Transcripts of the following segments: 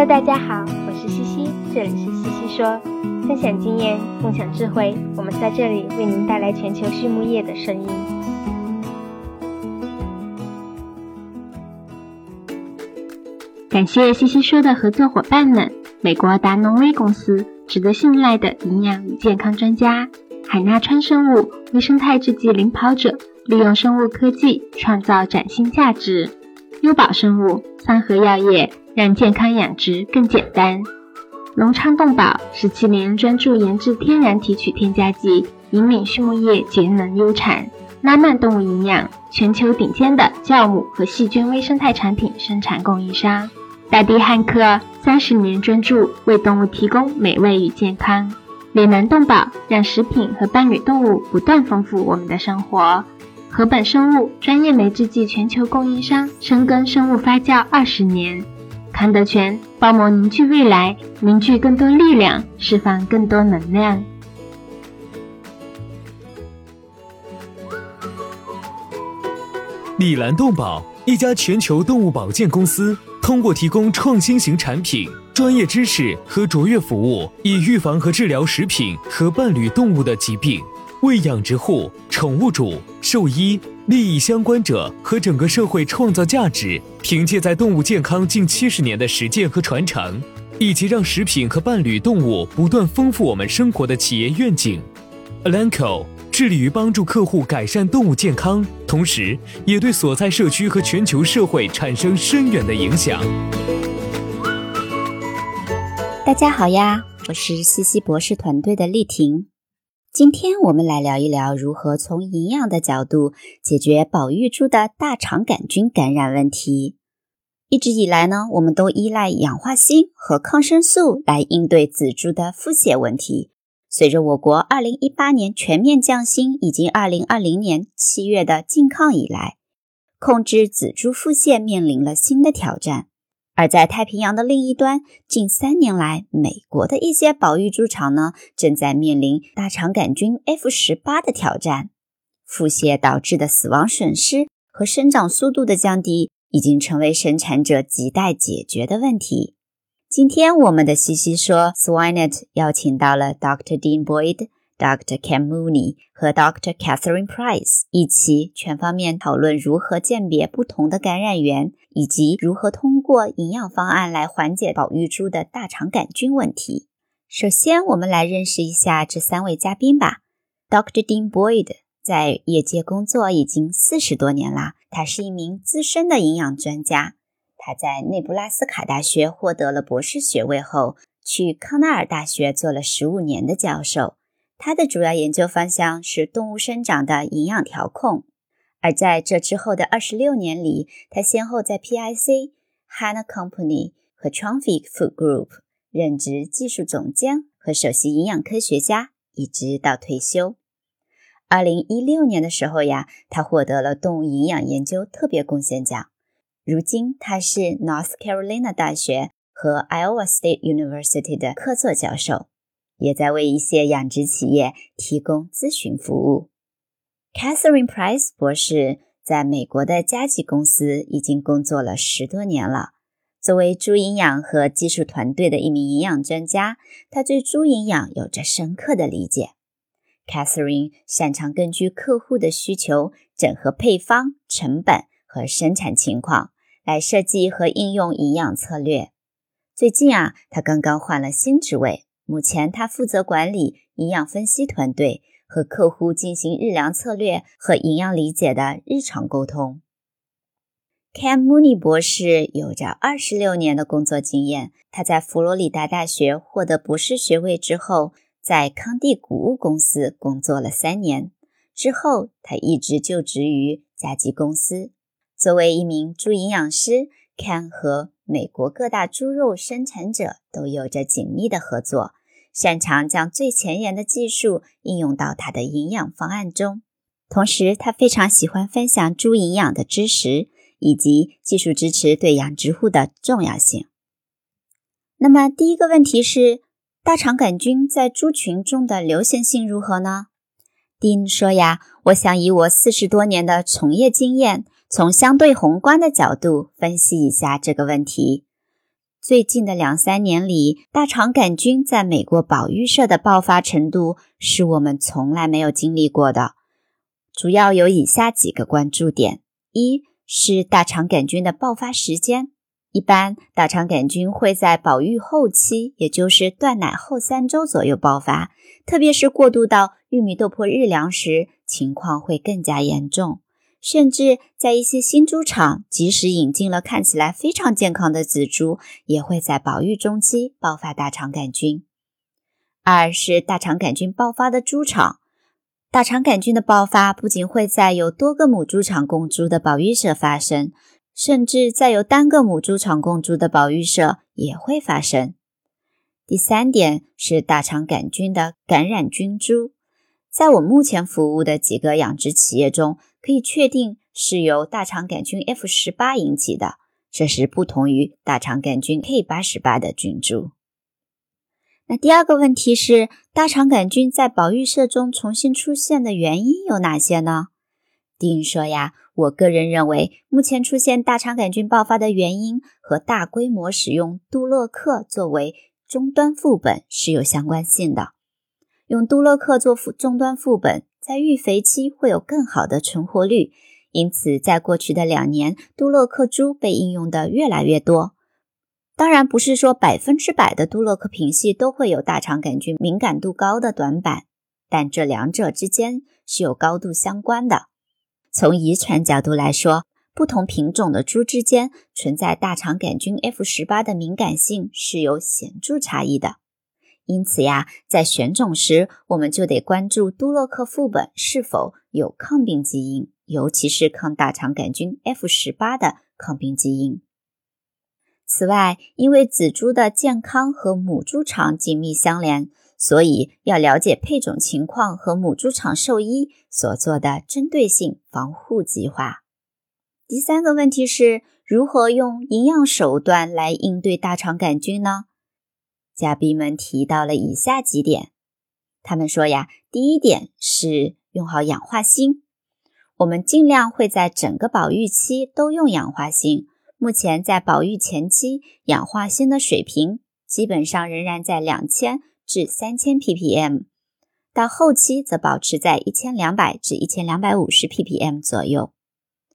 Hello，大家好，我是西西，这里是西西说，分享经验，共享智慧，我们在这里为您带来全球畜牧业的声音。感谢西西说的合作伙伴们：美国达农威公司，值得信赖的营养与健康专家；海纳川生物，微生态制剂领跑者，利用生物科技创造崭新价值；优宝生物，三和药业。让健康养殖更简单。隆昌动宝十七年专注研制天然提取添加剂，引领畜牧业节能优产。拉曼动物营养，全球顶尖的酵母和细菌微生态产品生产供应商。大地汉克三十年专注为动物提供美味与健康。美南动宝让食品和伴侣动物不断丰富我们的生活。禾本生物专业酶制剂全球供应商，深耕生物发酵二十年。韩德全帮忙凝聚未来，凝聚更多力量，释放更多能量。丽兰动宝，一家全球动物保健公司，通过提供创新型产品、专业知识和卓越服务，以预防和治疗食品和伴侣动物的疾病。为养殖户、宠物主、兽医、利益相关者和整个社会创造价值，凭借在动物健康近七十年的实践和传承，以及让食品和伴侣动物不断丰富我们生活的企业愿景，Alanco 致力于帮助客户改善动物健康，同时也对所在社区和全球社会产生深远的影响。大家好呀，我是西西博士团队的丽婷。今天我们来聊一聊如何从营养的角度解决保育猪的大肠杆菌感染问题。一直以来呢，我们都依赖氧化锌和抗生素来应对仔猪的腹泻问题。随着我国2018年全面降薪以及2020年七月的禁抗以来，控制仔猪腹泻面临了新的挑战。而在太平洋的另一端，近三年来，美国的一些保育猪场呢，正在面临大肠杆菌 F 十八的挑战。腹泻导致的死亡损失和生长速度的降低，已经成为生产者亟待解决的问题。今天，我们的西西说 Swinet 邀请到了 Dr. Dean Boyd。Dr. Cam Mooney 和 Dr. Catherine Price 一起全方面讨论如何鉴别不同的感染源，以及如何通过营养方案来缓解保育猪的大肠杆菌问题。首先，我们来认识一下这三位嘉宾吧。Dr. Dean Boyd 在业界工作已经四十多年啦，他是一名资深的营养专家。他在内布拉斯卡大学获得了博士学位后，去康奈尔大学做了十五年的教授。他的主要研究方向是动物生长的营养调控，而在这之后的二十六年里，他先后在 PIC、Hanna Company 和 Trophic Food Group 任职技术总监和首席营养科学家，一直到退休。二零一六年的时候呀，他获得了动物营养研究特别贡献奖。如今，他是 North Carolina 大学和 Iowa State University 的客座教授。也在为一些养殖企业提供咨询服务。Catherine Price 博士在美国的加吉公司已经工作了十多年了。作为猪营养和技术团队的一名营养专家，他对猪营养有着深刻的理解。Catherine 擅长根据客户的需求，整合配方、成本和生产情况，来设计和应用营养策略。最近啊，他刚刚换了新职位。目前，他负责管理营养分析团队，和客户进行日粮策略和营养理解的日常沟通。Cam Mooney 博士有着二十六年的工作经验。他在佛罗里达大学获得博士学位之后，在康帝谷物公司工作了三年。之后，他一直就职于甲基公司。作为一名猪营养师，Cam 和美国各大猪肉生产者都有着紧密的合作。擅长将最前沿的技术应用到他的营养方案中，同时他非常喜欢分享猪营养的知识以及技术支持对养殖户的重要性。那么第一个问题是，大肠杆菌在猪群中的流行性如何呢？丁说呀，我想以我四十多年的从业经验，从相对宏观的角度分析一下这个问题。最近的两三年里，大肠杆菌在美国保育社的爆发程度是我们从来没有经历过的。主要有以下几个关注点：一是大肠杆菌的爆发时间。一般大肠杆菌会在保育后期，也就是断奶后三周左右爆发，特别是过渡到玉米豆粕日粮时，情况会更加严重。甚至在一些新猪场，即使引进了看起来非常健康的仔猪，也会在保育中期爆发大肠杆菌。二是大肠杆菌爆发的猪场，大肠杆菌的爆发不仅会在有多个母猪场供猪的保育舍发生，甚至在有单个母猪场供猪的保育舍也会发生。第三点是大肠杆菌的感染菌株。在我目前服务的几个养殖企业中，可以确定是由大肠杆菌 F 十八引起的，这是不同于大肠杆菌 K 八十八的菌株。那第二个问题是，大肠杆菌在保育社中重新出现的原因有哪些呢？丁说呀，我个人认为，目前出现大肠杆菌爆发的原因和大规模使用杜洛克作为终端副本是有相关性的。用杜洛克做副终端副本，在育肥期会有更好的存活率，因此在过去的两年，杜洛克株被应用的越来越多。当然，不是说百分之百的杜洛克品系都会有大肠杆菌敏感度高的短板，但这两者之间是有高度相关的。从遗传角度来说，不同品种的猪之间存在大肠杆菌 F 十八的敏感性是有显著差异的。因此呀，在选种时，我们就得关注杜洛克副本是否有抗病基因，尤其是抗大肠杆菌 F 十八的抗病基因。此外，因为仔猪的健康和母猪场紧密相连，所以要了解配种情况和母猪场兽医所做的针对性防护计划。第三个问题是如何用营养手段来应对大肠杆菌呢？嘉宾们提到了以下几点，他们说呀，第一点是用好氧化锌，我们尽量会在整个保育期都用氧化锌。目前在保育前期，氧化锌的水平基本上仍然在两千至三千 ppm，到后期则保持在一千两百至一千两百五十 ppm 左右。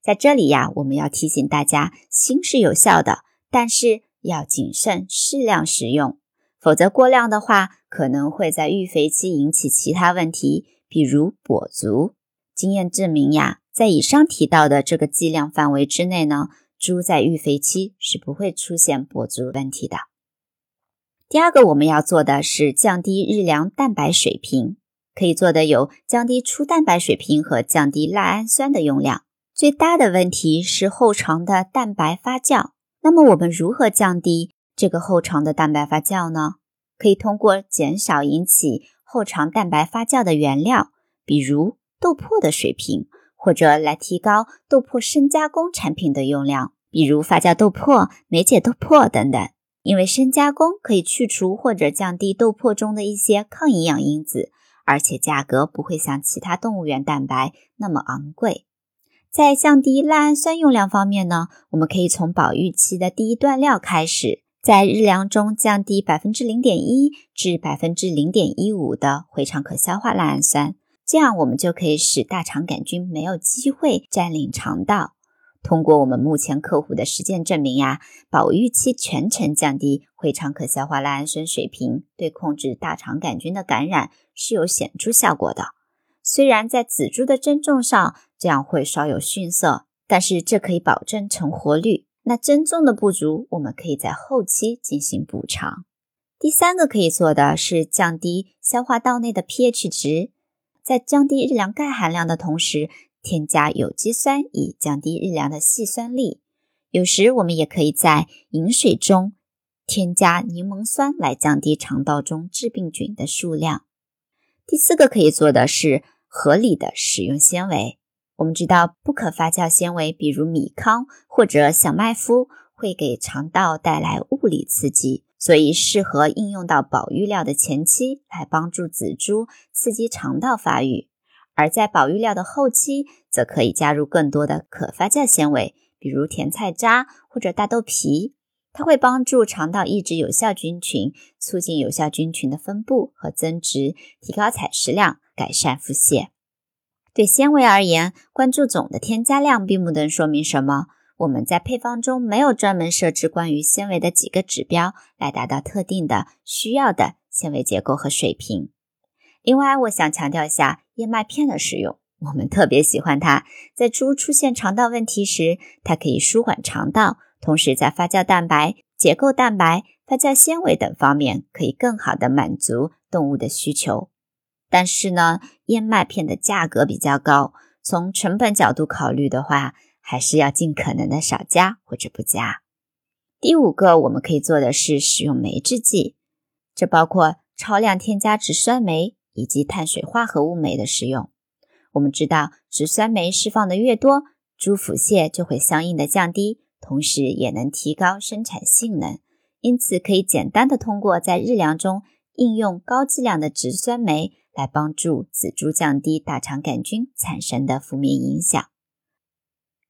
在这里呀，我们要提醒大家，锌是有效的，但是要谨慎适量使用。否则过量的话，可能会在育肥期引起其他问题，比如跛足。经验证明呀，在以上提到的这个剂量范围之内呢，猪在育肥期是不会出现跛足问题的。第二个我们要做的是降低日粮蛋白水平，可以做的有降低粗蛋白水平和降低赖氨酸的用量。最大的问题是后肠的蛋白发酵。那么我们如何降低？这个后肠的蛋白发酵呢，可以通过减少引起后肠蛋白发酵的原料，比如豆粕的水平，或者来提高豆粕深加工产品的用量，比如发酵豆粕、酶解豆粕等等。因为深加工可以去除或者降低豆粕中的一些抗营养因子，而且价格不会像其他动物源蛋白那么昂贵。在降低赖氨酸用量方面呢，我们可以从保育期的第一段料开始。在日粮中降低百分之零点一至百分之零点一五的回肠可消化赖氨酸，这样我们就可以使大肠杆菌没有机会占领肠道。通过我们目前客户的实践证明呀，保育期全程降低回肠可消化赖氨酸水平，对控制大肠杆菌的感染是有显著效果的。虽然在仔猪的增重上这样会稍有逊色，但是这可以保证成活率。那增重的不足，我们可以在后期进行补偿。第三个可以做的是降低消化道内的 pH 值，在降低日粮钙含量的同时，添加有机酸以降低日粮的细酸力。有时我们也可以在饮水中添加柠檬酸来降低肠道中致病菌的数量。第四个可以做的是合理的使用纤维。我们知道，不可发酵纤维，比如米糠或者小麦麸，会给肠道带来物理刺激，所以适合应用到保育料的前期，来帮助仔猪刺激肠道发育；而在保育料的后期，则可以加入更多的可发酵纤维，比如甜菜渣或者大豆皮，它会帮助肠道抑制有效菌群，促进有效菌群的分布和增殖，提高采食量，改善腹泻。对纤维而言，关注总的添加量并不能说明什么。我们在配方中没有专门设置关于纤维的几个指标，来达到特定的需要的纤维结构和水平。另外，我想强调一下燕麦片的使用，我们特别喜欢它。在猪出现肠道问题时，它可以舒缓肠道，同时在发酵蛋白、结构蛋白、发酵纤维等方面可以更好的满足动物的需求。但是呢，燕麦片的价格比较高，从成本角度考虑的话。还是要尽可能的少加或者不加。第五个，我们可以做的是使用酶制剂，这包括超量添加植酸酶以及碳水化合物酶的使用。我们知道，植酸酶释放的越多，猪腹泻就会相应的降低，同时也能提高生产性能。因此，可以简单的通过在日粮中应用高剂量的植酸酶来帮助仔猪降低大肠杆菌产生的负面影响。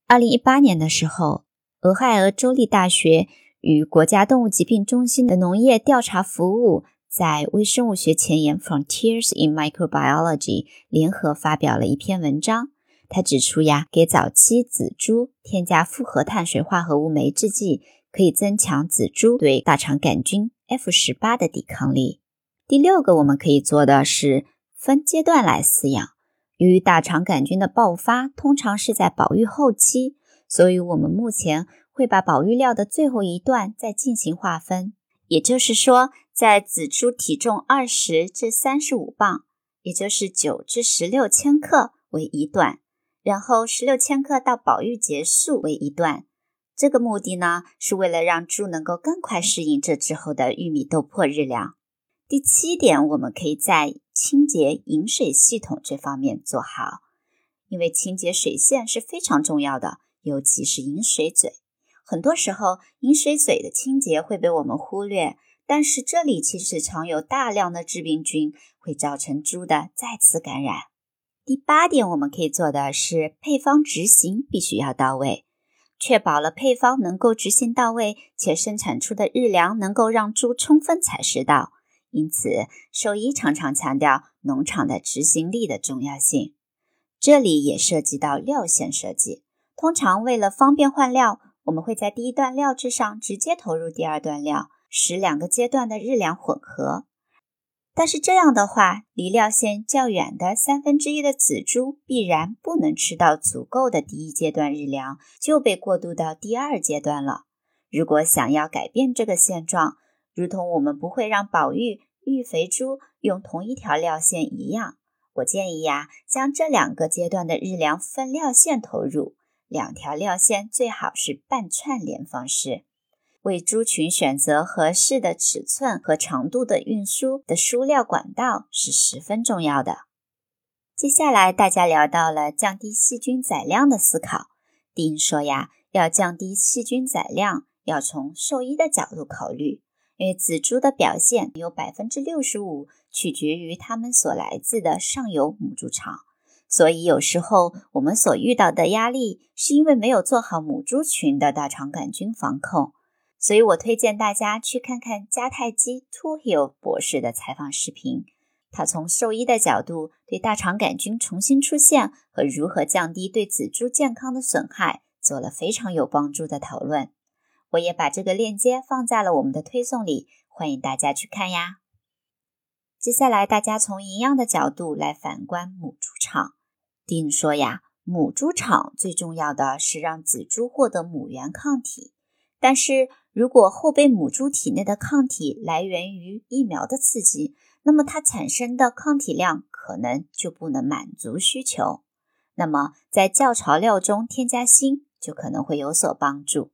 二零一八年的时候，俄亥俄州立大学与国家动物疾病中心的农业调查服务在微生物学前沿 （Frontiers in Microbiology） 联合发表了一篇文章。他指出呀，给早期仔猪添加复合碳水化合物酶制剂，可以增强仔猪对大肠杆菌 F 十八的抵抗力。第六个，我们可以做的是分阶段来饲养。由于大肠杆菌的爆发通常是在保育后期，所以我们目前会把保育料的最后一段再进行划分。也就是说，在仔猪体重二十至三十五磅，也就是九至十六千克为一段，然后十六千克到保育结束为一段。这个目的呢，是为了让猪能够更快适应这之后的玉米豆粕日粮。第七点，我们可以在清洁饮水系统这方面做好，因为清洁水线是非常重要的，尤其是饮水嘴。很多时候，饮水嘴的清洁会被我们忽略，但是这里其实藏有大量的致病菌，会造成猪的再次感染。第八点，我们可以做的是配方执行必须要到位，确保了配方能够执行到位，且生产出的日粮能够让猪充分采食到。因此，兽医常常强调农场的执行力的重要性。这里也涉及到料线设计。通常为了方便换料，我们会在第一段料质上直接投入第二段料，使两个阶段的日粮混合。但是这样的话，离料线较远的三分之一的仔猪必然不能吃到足够的第一阶段日粮，就被过渡到第二阶段了。如果想要改变这个现状，如同我们不会让宝玉育肥猪用同一条料线一样，我建议呀，将这两个阶段的日粮分料线投入，两条料线最好是半串联方式，为猪群选择合适的尺寸和长度的运输的输料管道是十分重要的。接下来大家聊到了降低细菌载量的思考，丁说呀，要降低细菌载量，要从兽医的角度考虑。因为仔猪的表现有百分之六十五取决于它们所来自的上游母猪场，所以有时候我们所遇到的压力是因为没有做好母猪群的大肠杆菌防控。所以我推荐大家去看看加泰基 Tohill 博士的采访视频，他从兽医的角度对大肠杆菌重新出现和如何降低对仔猪健康的损害做了非常有帮助的讨论。我也把这个链接放在了我们的推送里，欢迎大家去看呀。接下来，大家从营养的角度来反观母猪场。丁说呀，母猪场最重要的是让仔猪获得母源抗体，但是如果后备母猪体内的抗体来源于疫苗的刺激，那么它产生的抗体量可能就不能满足需求。那么在教巢料中添加锌就可能会有所帮助。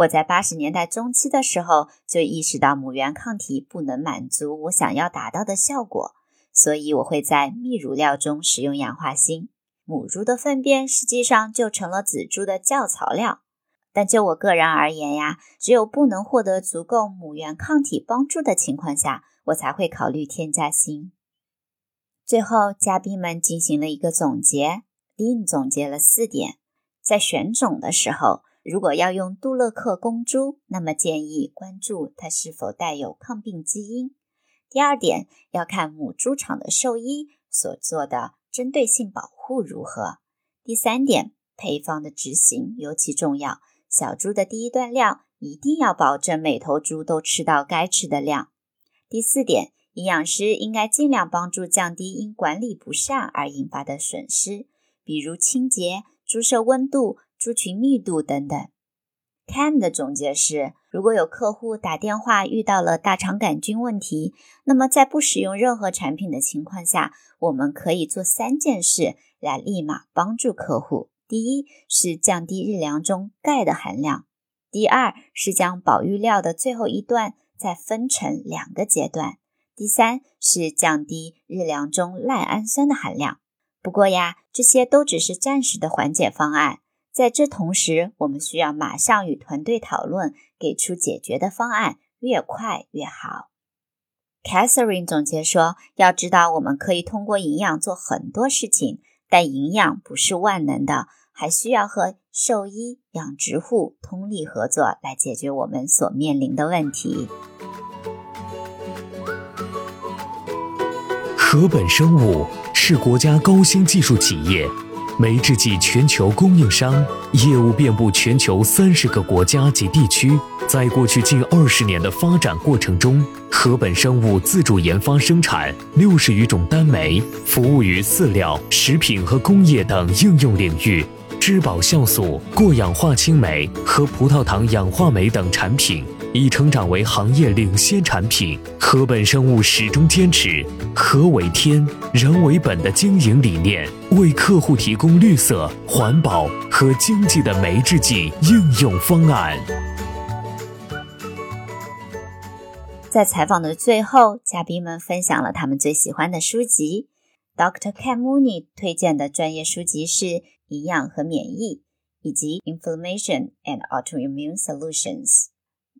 我在八十年代中期的时候就意识到母源抗体不能满足我想要达到的效果，所以我会在泌乳料中使用氧化锌。母猪的粪便实际上就成了仔猪的教槽料。但就我个人而言呀，只有不能获得足够母源抗体帮助的情况下，我才会考虑添加锌。最后，嘉宾们进行了一个总结，并总结了四点：在选种的时候。如果要用杜勒克公猪，那么建议关注它是否带有抗病基因。第二点，要看母猪场的兽医所做的针对性保护如何。第三点，配方的执行尤其重要。小猪的第一段量一定要保证每头猪都吃到该吃的量。第四点，营养师应该尽量帮助降低因管理不善而引发的损失，比如清洁、猪舍温度、猪群密度等等。Ken 的总结是：如果有客户打电话遇到了大肠杆菌问题，那么在不使用任何产品的情况下，我们可以做三件事来立马帮助客户。第一是降低日粮中钙的含量；第二是将保育料的最后一段再分成两个阶段；第三是降低日粮中赖氨酸的含量。不过呀，这些都只是暂时的缓解方案。在这同时，我们需要马上与团队讨论，给出解决的方案，越快越好。Catherine 总结说：“要知道，我们可以通过营养做很多事情，但营养不是万能的，还需要和兽医、养殖户通力合作，来解决我们所面临的问题。”禾本生物是国家高新技术企业。酶制剂全球供应商，业务遍布全球三十个国家及地区。在过去近二十年的发展过程中，禾本生物自主研发生产六十余种单酶，服务于饲料、食品和工业等应用领域。质保酵素、过氧化氢酶和葡萄糖氧化酶等产品。已成长为行业领先产品。禾本生物始终坚持“禾为天，人为本”的经营理念，为客户提供绿色、环保和经济的酶制剂应用方案。在采访的最后，嘉宾们分享了他们最喜欢的书籍。Dr. Ken Mooney 推荐的专业书籍是《营养和免疫》以及《Inflammation and Autoimmune Solutions》。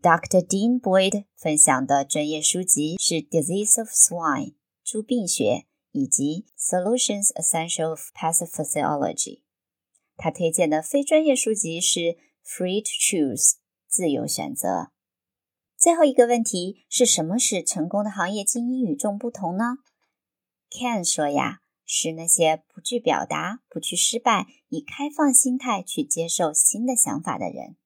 Dr. Dean Boyd 分享的专业书籍是《Disease of Swine》猪病学以及《Solutions Essential of Pathophysiology》。他推荐的非专业书籍是《Free to Choose》自由选择。最后一个问题是什么使成功的行业精英与众不同呢？Ken 说呀，是那些不惧表达、不惧失败、以开放心态去接受新的想法的人。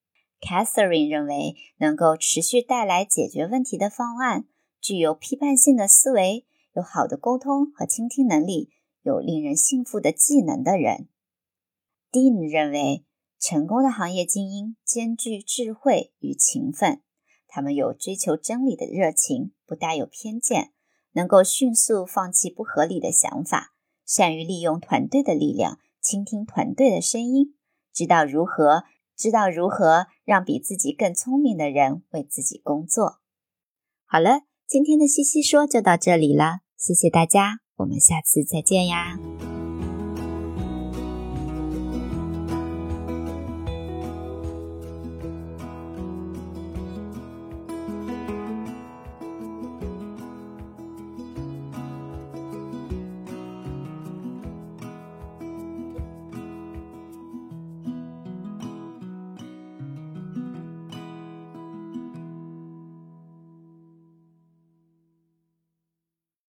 Catherine 认为，能够持续带来解决问题的方案，具有批判性的思维，有好的沟通和倾听能力，有令人信服的技能的人。Dean 认为，成功的行业精英兼具智慧与勤奋，他们有追求真理的热情，不带有偏见，能够迅速放弃不合理的想法，善于利用团队的力量，倾听团队的声音，知道如何。知道如何让比自己更聪明的人为自己工作。好了，今天的西西说就到这里了，谢谢大家，我们下次再见呀。